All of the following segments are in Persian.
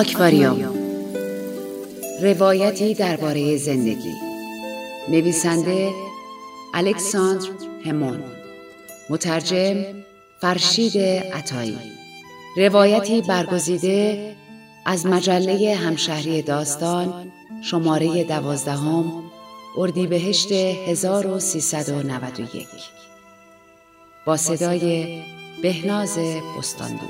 آکواریوم. روایتی درباره زندگی. نویسنده الکساندر همون مترجم فرشید عطایی. روایتی برگزیده از مجله همشهری داستان شماره دوازدهم اردیبهشت 1391 با صدای بهناز بستان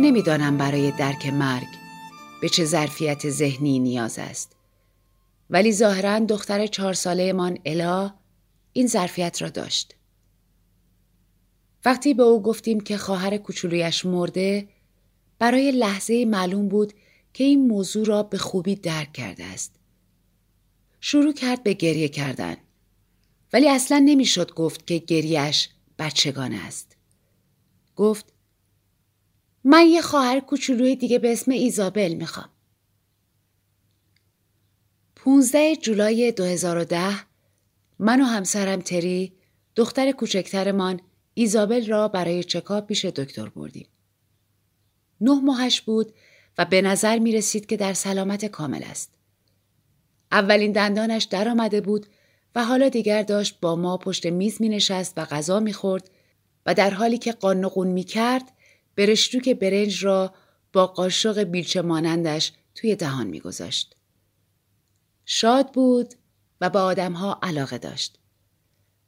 نمی‌دانم برای درک مرگ به چه ظرفیت ذهنی نیاز است. ولی ظاهرا دختر چهار ساله من الا این ظرفیت را داشت. وقتی به او گفتیم که خواهر کوچولویش مرده برای لحظه معلوم بود که این موضوع را به خوبی درک کرده است. شروع کرد به گریه کردن ولی اصلا نمی‌شد گفت که گریهش بچگانه است. گفت من یه خواهر کوچولوی دیگه به اسم ایزابل می‌خوام. 15 جولای 2010 من و همسرم تری دختر کوچکترمان ایزابل را برای چکاپ پیش دکتر بردیم. نه ماهش بود و به نظر می رسید که در سلامت کامل است. اولین دندانش در آمده بود و حالا دیگر داشت با ما پشت میز می نشست و غذا می خورد و در حالی که قانقون می کرد برشتوک برنج را با قاشق بیلچه مانندش توی دهان میگذاشت. شاد بود و با آدمها علاقه داشت.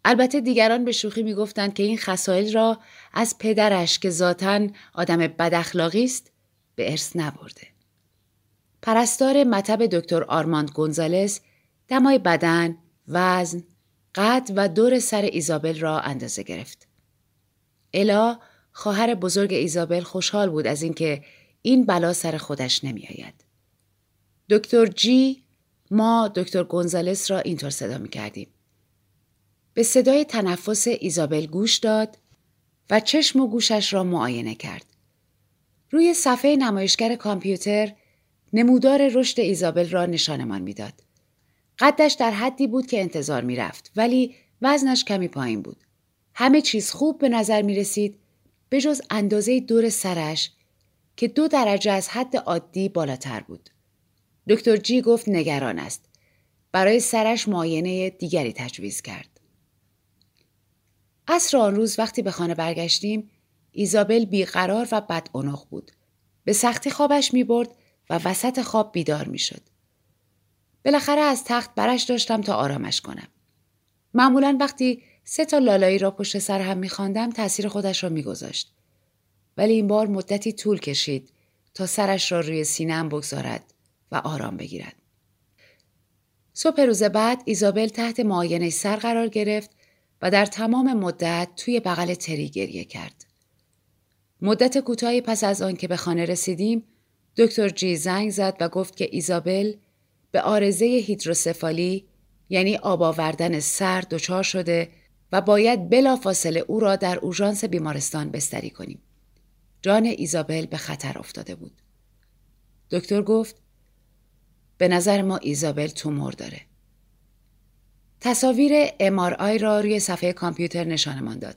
البته دیگران به شوخی می‌گفتند که این خصایل را از پدرش که ذاتا آدم بداخلاقی است به ارث نبرده. پرستار مطب دکتر آرماند گونزالس دمای بدن، وزن، قد و دور سر ایزابل را اندازه گرفت. الا خواهر بزرگ ایزابل خوشحال بود از اینکه این بلا سر خودش نمیآید. دکتر جی ما دکتر گونزالس را اینطور صدا می کردیم. به صدای تنفس ایزابل گوش داد و چشم و گوشش را معاینه کرد. روی صفحه نمایشگر کامپیوتر نمودار رشد ایزابل را نشانمان می‌داد. قدش در حدی بود که انتظار می رفت ولی وزنش کمی پایین بود. همه چیز خوب به نظر می رسید به جز اندازه دور سرش که دو درجه از حد عادی بالاتر بود. دکتر جی گفت نگران است. برای سرش معاینه دیگری تجویز کرد. عصر آن روز وقتی به خانه برگشتیم ایزابل بیقرار و بد بود. به سختی خوابش می برد و وسط خواب بیدار می شد. بالاخره از تخت برش داشتم تا آرامش کنم. معمولا وقتی سه تا لالایی را پشت سر هم میخواندم تاثیر خودش را میگذاشت ولی این بار مدتی طول کشید تا سرش را روی سینهام بگذارد و آرام بگیرد صبح روز بعد ایزابل تحت معاینه سر قرار گرفت و در تمام مدت توی بغل تری گریه کرد. مدت کوتاهی پس از آن که به خانه رسیدیم دکتر جی زنگ زد و گفت که ایزابل به آرزه هیدروسفالی یعنی آب آوردن سر دچار شده و باید بلافاصله او را در اورژانس بیمارستان بستری کنیم. جان ایزابل به خطر افتاده بود. دکتر گفت به نظر ما ایزابل تومور داره. تصاویر آی را روی صفحه کامپیوتر نشانمان داد.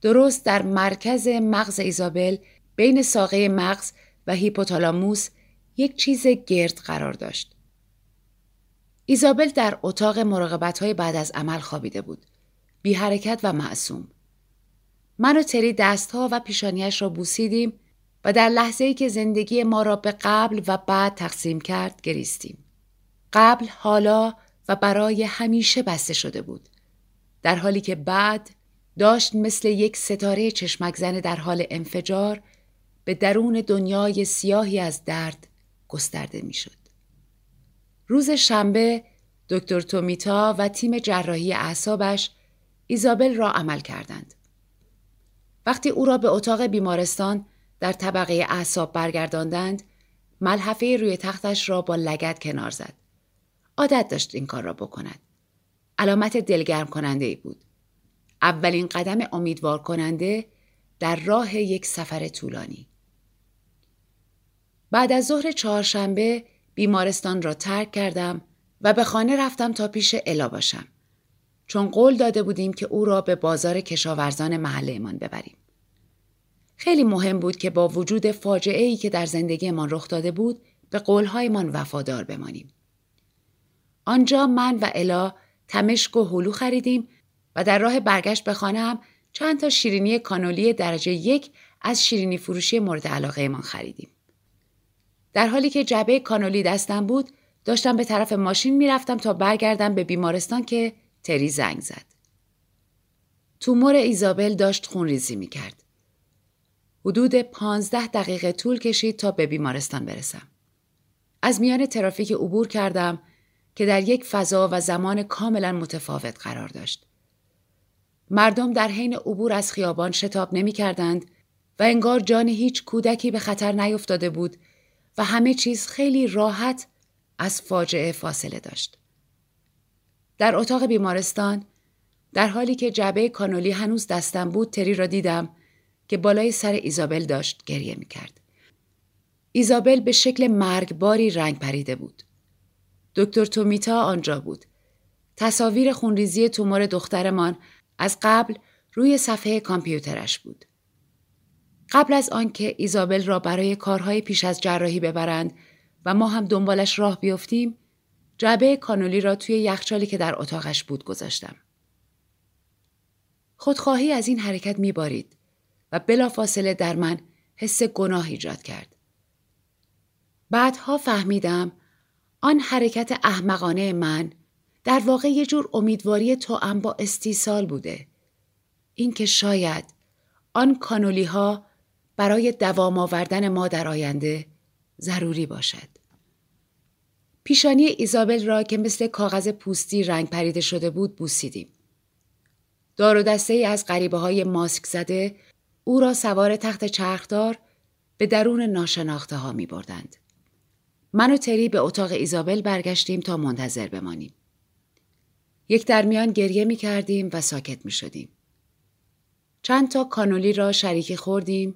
درست در مرکز مغز ایزابل بین ساقه مغز و هیپوتالاموس یک چیز گرد قرار داشت. ایزابل در اتاق مراقبت های بعد از عمل خوابیده بود. بی حرکت و معصوم. من و تری دستها و پیشانیش را بوسیدیم و در لحظه ای که زندگی ما را به قبل و بعد تقسیم کرد گریستیم. قبل حالا و برای همیشه بسته شده بود. در حالی که بعد داشت مثل یک ستاره چشمک زن در حال انفجار به درون دنیای سیاهی از درد گسترده می‌شد. روز شنبه دکتر تومیتا و تیم جراحی اعصابش ایزابل را عمل کردند. وقتی او را به اتاق بیمارستان در طبقه اعصاب برگرداندند، ملحفه روی تختش را با لگت کنار زد. عادت داشت این کار را بکند. علامت دلگرم کننده ای بود. اولین قدم امیدوار کننده در راه یک سفر طولانی. بعد از ظهر چهارشنبه بیمارستان را ترک کردم و به خانه رفتم تا پیش الا باشم. چون قول داده بودیم که او را به بازار کشاورزان محلهمان ببریم. خیلی مهم بود که با وجود فاجعه ای که در زندگیمان رخ داده بود به قولهایمان وفادار بمانیم. آنجا من و الا تمشک و هلو خریدیم و در راه برگشت به خانه هم چند تا شیرینی کانولی درجه یک از شیرینی فروشی مورد علاقه من خریدیم. در حالی که جبه کانولی دستم بود داشتم به طرف ماشین می‌رفتم تا برگردم به بیمارستان که تری زنگ زد. تومور ایزابل داشت خونریزی می کرد. حدود پانزده دقیقه طول کشید تا به بیمارستان برسم. از میان ترافیک عبور کردم که در یک فضا و زمان کاملا متفاوت قرار داشت. مردم در حین عبور از خیابان شتاب نمی کردند و انگار جان هیچ کودکی به خطر نیفتاده بود و همه چیز خیلی راحت از فاجعه فاصله داشت. در اتاق بیمارستان در حالی که جعبه کانولی هنوز دستم بود تری را دیدم که بالای سر ایزابل داشت گریه می کرد. ایزابل به شکل مرگباری رنگ پریده بود. دکتر تومیتا آنجا بود. تصاویر خونریزی تومور دخترمان از قبل روی صفحه کامپیوترش بود. قبل از آنکه ایزابل را برای کارهای پیش از جراحی ببرند و ما هم دنبالش راه بیفتیم جعبه کانولی را توی یخچالی که در اتاقش بود گذاشتم. خودخواهی از این حرکت میبارید و بلافاصله در من حس گناه ایجاد کرد. بعدها فهمیدم آن حرکت احمقانه من در واقع یه جور امیدواری توأم با استیصال بوده. اینکه شاید آن کانولی ها برای دوام آوردن ما در آینده ضروری باشد. پیشانی ایزابل را که مثل کاغذ پوستی رنگ پریده شده بود بوسیدیم. دار و دسته ای از غریبه های ماسک زده او را سوار تخت چرخدار به درون ناشناخته ها می بردند. من و تری به اتاق ایزابل برگشتیم تا منتظر بمانیم. یک درمیان گریه می کردیم و ساکت می شدیم. چند تا کانولی را شریکی خوردیم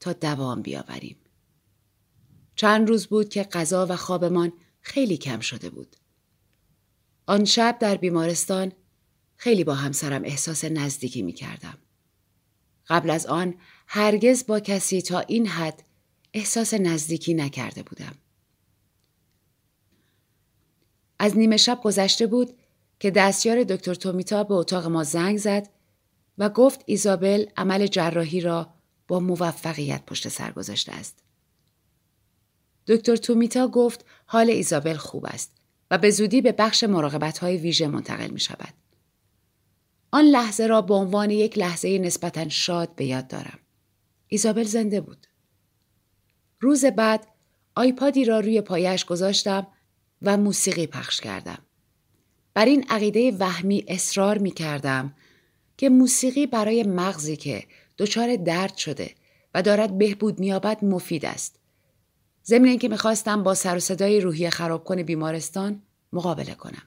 تا دوام بیاوریم. چند روز بود که غذا و خوابمان خیلی کم شده بود. آن شب در بیمارستان خیلی با همسرم احساس نزدیکی می کردم. قبل از آن هرگز با کسی تا این حد احساس نزدیکی نکرده بودم. از نیمه شب گذشته بود که دستیار دکتر تومیتا به اتاق ما زنگ زد و گفت ایزابل عمل جراحی را با موفقیت پشت سر گذاشته است. دکتر تومیتا گفت حال ایزابل خوب است و به زودی به بخش مراقبت های ویژه منتقل می شود. آن لحظه را به عنوان یک لحظه نسبتا شاد به یاد دارم. ایزابل زنده بود. روز بعد آیپادی را روی پایش گذاشتم و موسیقی پخش کردم. بر این عقیده وهمی اصرار می کردم که موسیقی برای مغزی که دچار درد شده و دارد بهبود میابد مفید است. ضمن اینکه می‌خواستم با سر و صدای روحی خرابکن بیمارستان مقابله کنم.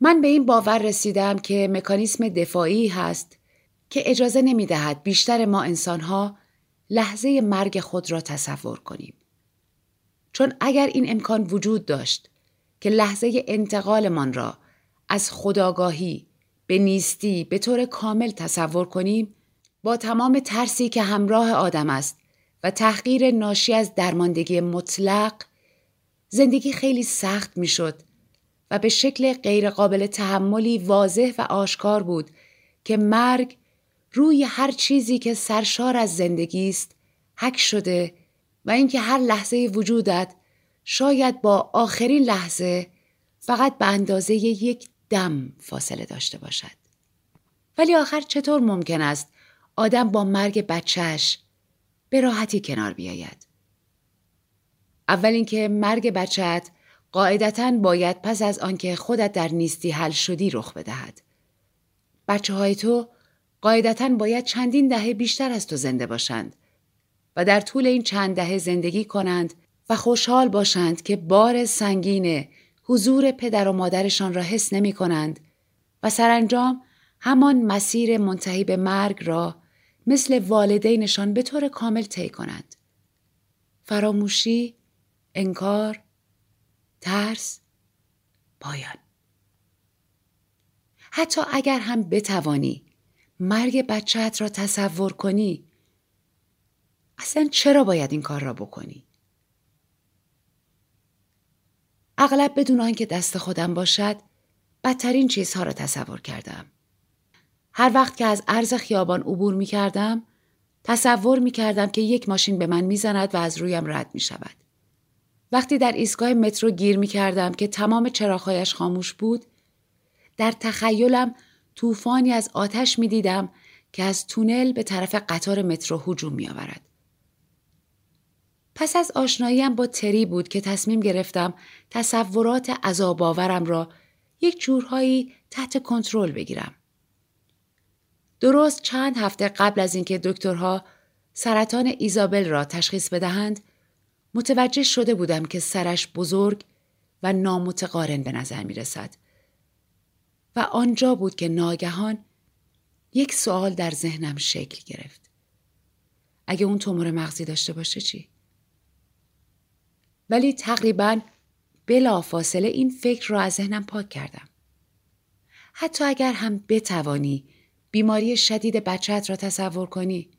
من به این باور رسیدم که مکانیسم دفاعی هست که اجازه نمی‌دهد بیشتر ما انسانها لحظه مرگ خود را تصور کنیم. چون اگر این امکان وجود داشت که لحظه انتقالمان را از خداگاهی به نیستی به طور کامل تصور کنیم با تمام ترسی که همراه آدم است و تحقیر ناشی از درماندگی مطلق زندگی خیلی سخت می‌شد و به شکل غیرقابل تحملی واضح و آشکار بود که مرگ روی هر چیزی که سرشار از زندگی است حک شده و اینکه هر لحظه وجودت شاید با آخرین لحظه فقط به اندازه یک دم فاصله داشته باشد. ولی آخر چطور ممکن است آدم با مرگ بچهش به راحتی کنار بیاید؟ اول اینکه مرگ بچت قاعدتا باید پس از آنکه خودت در نیستی حل شدی رخ بدهد. بچه های تو قاعدتا باید چندین دهه بیشتر از تو زنده باشند و در طول این چند دهه زندگی کنند و خوشحال باشند که بار سنگین حضور پدر و مادرشان را حس نمی کنند و سرانجام همان مسیر منتهی به مرگ را مثل والدینشان به طور کامل طی کنند. فراموشی، انکار، ترس، پایان. حتی اگر هم بتوانی مرگ بچهت را تصور کنی اصلا چرا باید این کار را بکنی؟ اغلب بدون آنکه دست خودم باشد بدترین چیزها را تصور کردم. هر وقت که از عرض خیابان عبور می کردم تصور می کردم که یک ماشین به من می زند و از رویم رد می شود. وقتی در ایستگاه مترو گیر می کردم که تمام چراغهایش خاموش بود در تخیلم طوفانی از آتش می دیدم که از تونل به طرف قطار مترو هجوم می آورد. پس از آشناییم با تری بود که تصمیم گرفتم تصورات عذاباورم را یک جورهایی تحت کنترل بگیرم. درست چند هفته قبل از اینکه دکترها سرطان ایزابل را تشخیص بدهند متوجه شده بودم که سرش بزرگ و نامتقارن به نظر می رسد. و آنجا بود که ناگهان یک سوال در ذهنم شکل گرفت. اگه اون تومور مغزی داشته باشه چی؟ ولی تقریبا بلا فاصله این فکر را از ذهنم پاک کردم. حتی اگر هم بتوانی بیماری شدید بچت را تصور کنی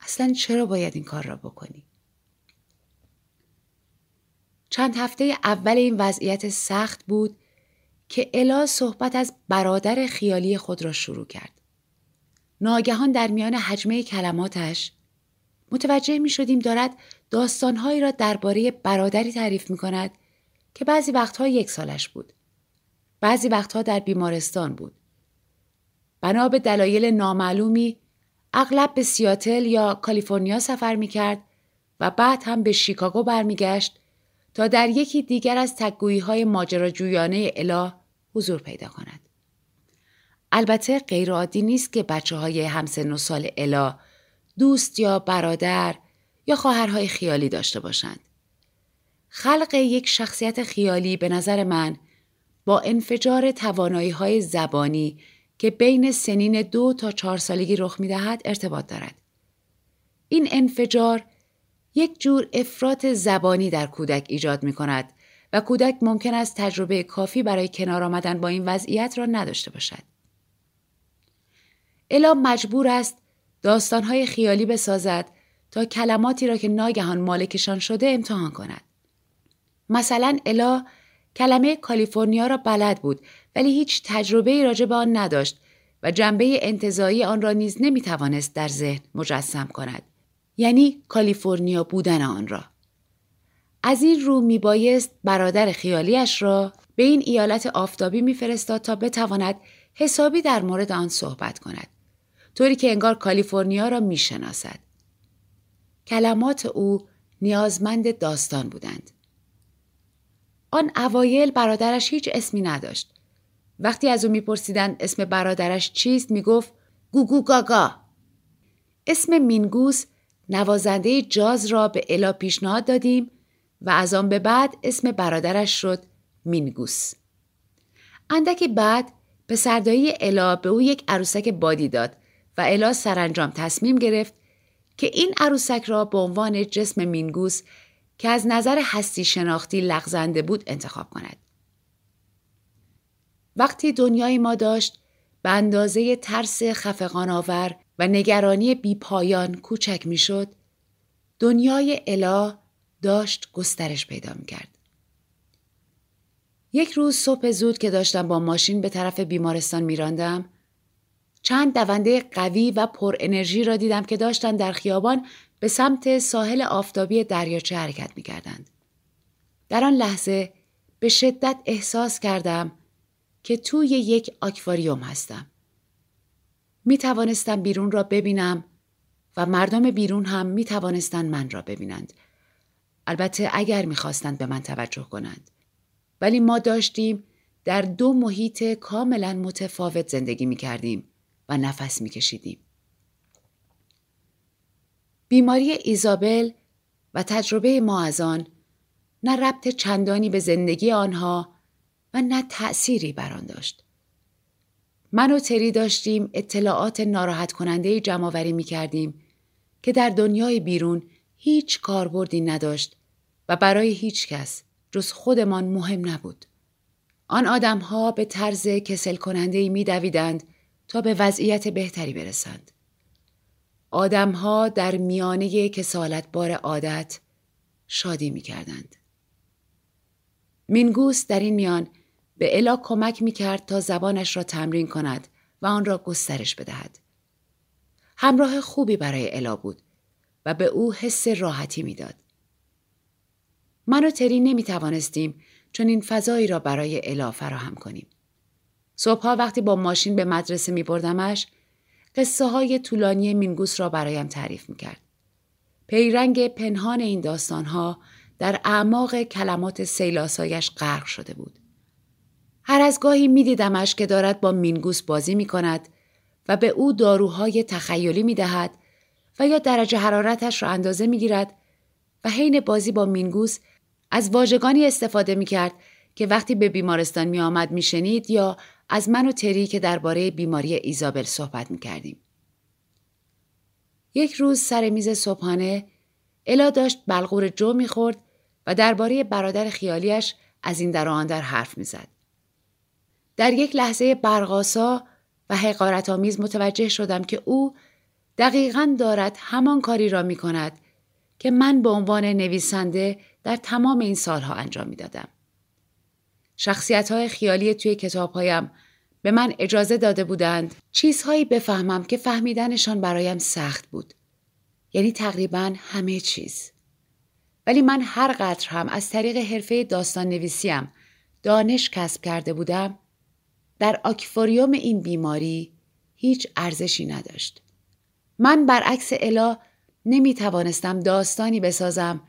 اصلا چرا باید این کار را بکنی؟ چند هفته اول این وضعیت سخت بود که الا صحبت از برادر خیالی خود را شروع کرد. ناگهان در میان حجمه کلماتش متوجه می شدیم دارد داستانهایی را درباره برادری تعریف می کند که بعضی وقتها یک سالش بود. بعضی وقتها در بیمارستان بود. بنا به دلایل نامعلومی اغلب به سیاتل یا کالیفرنیا سفر می کرد و بعد هم به شیکاگو برمیگشت تا در یکی دیگر از تکگویی های ماجراجویانه اله حضور پیدا کند. البته غیرعادی نیست که بچه های همسن و سال الا دوست یا برادر یا خواهرهای خیالی داشته باشند. خلق یک شخصیت خیالی به نظر من با انفجار توانایی های زبانی که بین سنین دو تا چهار سالگی رخ می دهد ارتباط دارد. این انفجار یک جور افراط زبانی در کودک ایجاد می کند و کودک ممکن است تجربه کافی برای کنار آمدن با این وضعیت را نداشته باشد. الا مجبور است داستانهای خیالی بسازد تا کلماتی را که ناگهان مالکشان شده امتحان کند. مثلا الا کلمه کالیفرنیا را بلد بود ولی هیچ تجربه راجع به آن نداشت و جنبه انتظایی آن را نیز نمی توانست در ذهن مجسم کند. یعنی کالیفرنیا بودن آن را. از این رو می بایست برادر خیالیش را به این ایالت آفتابی میفرستاد تا بتواند حسابی در مورد آن صحبت کند. طوری که انگار کالیفرنیا را می‌شناسد. کلمات او نیازمند داستان بودند. آن اوایل برادرش هیچ اسمی نداشت. وقتی از او میپرسیدند اسم برادرش چیست می‌گفت گوگو گاگا. اسم مینگوس نوازنده جاز را به الا پیشنهاد دادیم و از آن به بعد اسم برادرش شد مینگوس. اندکی بعد به سردایی الا به او یک عروسک بادی داد و الا سرانجام تصمیم گرفت که این عروسک را به عنوان جسم مینگوس که از نظر هستی شناختی لغزنده بود انتخاب کند. وقتی دنیای ما داشت به اندازه ترس خفقان آور و نگرانی بیپایان کوچک می‌شد دنیای الا داشت گسترش پیدا می کرد. یک روز صبح زود که داشتم با ماشین به طرف بیمارستان میراندم چند دونده قوی و پر انرژی را دیدم که داشتن در خیابان به سمت ساحل آفتابی دریاچه حرکت می کردند. در آن لحظه به شدت احساس کردم که توی یک آکواریوم هستم. می توانستم بیرون را ببینم و مردم بیرون هم می توانستند من را ببینند. البته اگر می خواستند به من توجه کنند. ولی ما داشتیم در دو محیط کاملا متفاوت زندگی می کردیم و نفس می کشیدیم. بیماری ایزابل و تجربه ما از آن نه ربط چندانی به زندگی آنها و نه تأثیری بر آن داشت. من و تری داشتیم اطلاعات ناراحت کننده جمعآوری می کردیم که در دنیای بیرون هیچ کاربردی نداشت و برای هیچ کس جز خودمان مهم نبود. آن آدمها به طرز کسل کننده می دویدند تا به وضعیت بهتری برسند. آدمها در میانه کسالت بار عادت شادی می کردند. مینگوس در این میان به الا کمک می کرد تا زبانش را تمرین کند و آن را گسترش بدهد. همراه خوبی برای الا بود و به او حس راحتی می‌داد. من و تری نمی توانستیم چون این فضایی را برای الا فراهم کنیم. صبحها وقتی با ماشین به مدرسه می بردمش قصه های طولانی مینگوس را برایم تعریف می کرد. پیرنگ پنهان این داستانها در اعماق کلمات سیلاسایش غرق شده بود. هر از گاهی می دیدمش که دارد با مینگوس بازی می کند و به او داروهای تخیلی می دهد و یا درجه حرارتش را اندازه می گیرد و حین بازی با مینگوس از واژگانی استفاده می کرد که وقتی به بیمارستان می آمد می شنید یا از من و تری که درباره بیماری ایزابل صحبت می کردیم. یک روز سر میز صبحانه الا داشت بلغور جو می‌خورد و درباره برادر خیالیش از این در آن در حرف می‌زد. در یک لحظه برقاسا و حقارت آمیز متوجه شدم که او دقیقا دارد همان کاری را می کند که من به عنوان نویسنده در تمام این سالها انجام می دادم. شخصیت های خیالی توی کتابهایم به من اجازه داده بودند چیزهایی بفهمم که فهمیدنشان برایم سخت بود. یعنی تقریبا همه چیز. ولی من هر قدر هم از طریق حرفه داستان نویسیم دانش کسب کرده بودم در آکفوریوم این بیماری هیچ ارزشی نداشت. من برعکس الا نمی توانستم داستانی بسازم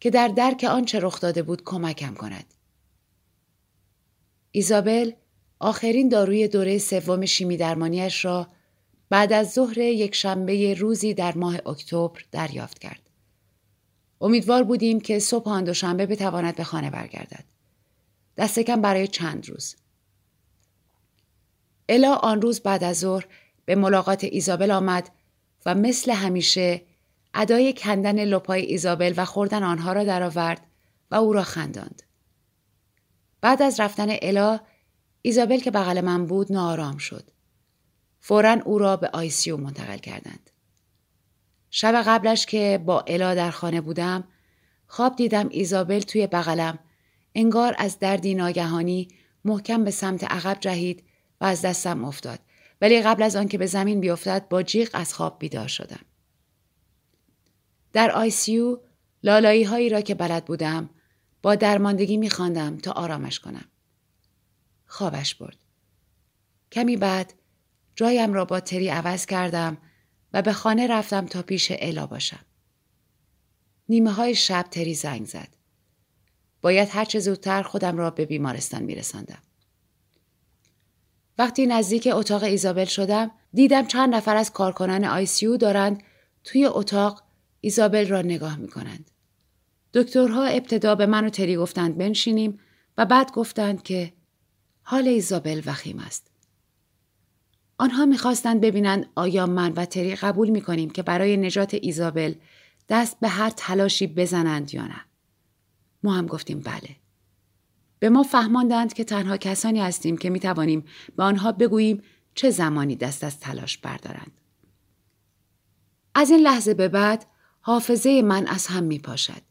که در درک آنچه رخ داده بود کمکم کند. ایزابل آخرین داروی دوره سوم شیمی درمانیش را بعد از ظهر یک شنبه روزی در ماه اکتبر دریافت کرد. امیدوار بودیم که صبح آن دوشنبه بتواند به خانه برگردد. دست کم برای چند روز. الا آن روز بعد از ظهر به ملاقات ایزابل آمد و مثل همیشه ادای کندن لپای ایزابل و خوردن آنها را درآورد و او را خنداند. بعد از رفتن الا ایزابل که بغل من بود ناآرام شد. فورا او را به ICU منتقل کردند. شب قبلش که با الا در خانه بودم خواب دیدم ایزابل توی بغلم انگار از دردی ناگهانی محکم به سمت عقب جهید و از دستم افتاد ولی قبل از آنکه به زمین بیفتد با جیغ از خواب بیدار شدم. در ICU لالایی هایی را که بلد بودم با درماندگی میخواندم تا آرامش کنم. خوابش برد. کمی بعد جایم را با تری عوض کردم و به خانه رفتم تا پیش الا باشم. نیمه های شب تری زنگ زد. باید هرچه زودتر خودم را به بیمارستان میرساندم. وقتی نزدیک اتاق ایزابل شدم دیدم چند نفر از کارکنان آیسیو دارند توی اتاق ایزابل را نگاه می کنند. دکترها ابتدا به من و تری گفتند بنشینیم و بعد گفتند که حال ایزابل وخیم است. آنها می‌خواستند ببینند آیا من و تری قبول می‌کنیم که برای نجات ایزابل دست به هر تلاشی بزنند یا نه. ما هم گفتیم بله. به ما فهماندند که تنها کسانی هستیم که می‌توانیم به آنها بگوییم چه زمانی دست از تلاش بردارند. از این لحظه به بعد حافظه من از هم می پاشد.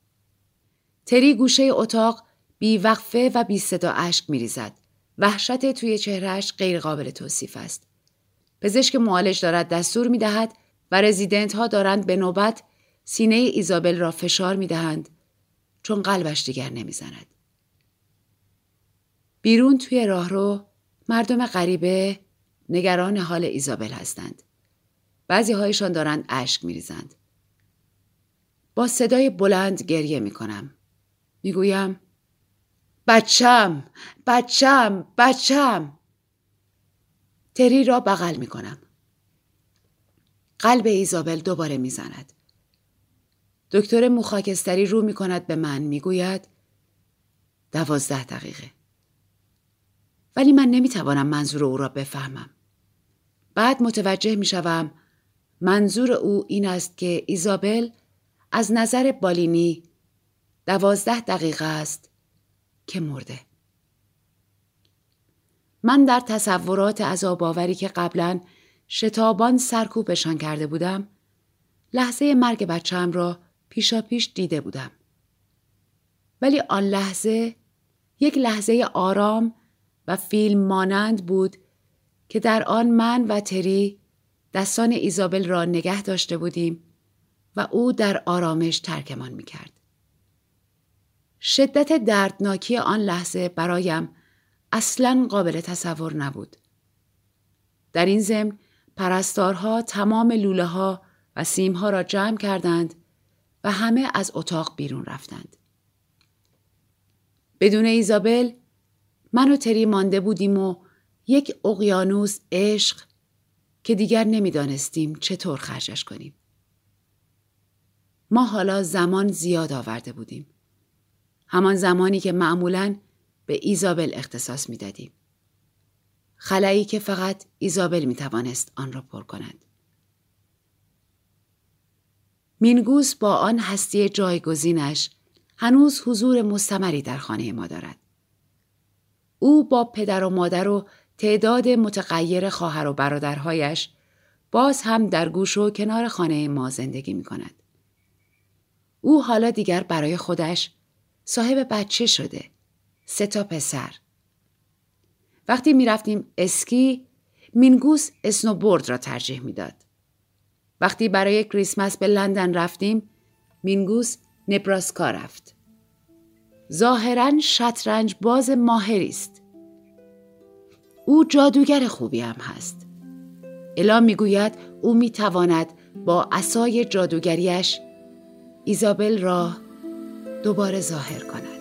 تری گوشه اتاق بی وقفه و بی صدا اشک می ریزد. وحشت توی چهرهش غیر قابل توصیف است. پزشک معالج دارد دستور می دهد و رزیدنت ها دارند به نوبت سینه ایزابل را فشار می دهند چون قلبش دیگر نمی زند. بیرون توی راهرو مردم غریبه نگران حال ایزابل هستند. بعضی هایشان دارند اشک می ریزند. با صدای بلند گریه می کنم. می گویم بچم بچم بچم تری را بغل می کنم. قلب ایزابل دوباره می زند. دکتر مخاکستری رو می کند به من می گوید دوازده دقیقه. ولی من نمی توانم منظور او را بفهمم. بعد متوجه می شوم منظور او این است که ایزابل از نظر بالینی دوازده دقیقه است که مرده. من در تصورات عذاباوری که قبلا شتابان سرکوبشان کرده بودم لحظه مرگ بچم را پیشا پیش دیده بودم. ولی آن لحظه یک لحظه آرام و فیلم مانند بود که در آن من و تری دستان ایزابل را نگه داشته بودیم و او در آرامش ترکمان می کرد. شدت دردناکی آن لحظه برایم اصلا قابل تصور نبود. در این ضمن پرستارها تمام لوله ها و سیم ها را جمع کردند و همه از اتاق بیرون رفتند. بدون ایزابل من و تری مانده بودیم و یک اقیانوس عشق که دیگر نمی‌دانستیم چطور خرجش کنیم. ما حالا زمان زیاد آورده بودیم. همان زمانی که معمولا به ایزابل اختصاص می‌دادیم. خلایی که فقط ایزابل می توانست آن را پر کند. مینگوس با آن هستی جایگزینش هنوز حضور مستمری در خانه ما دارد. او با پدر و مادر و تعداد متغیر خواهر و برادرهایش باز هم در گوش و کنار خانه ما زندگی می کند. او حالا دیگر برای خودش صاحب بچه شده. سه تا پسر. وقتی می رفتیم اسکی مینگوس اسنوبورد را ترجیح می‌داد. وقتی برای کریسمس به لندن رفتیم مینگوس نبراسکا رفت. ظاهرا شطرنج باز ماهری است. او جادوگر خوبی هم هست. الا می‌گوید او می‌تواند با اسای جادوگریش ایزابل را دوباره ظاهر کند.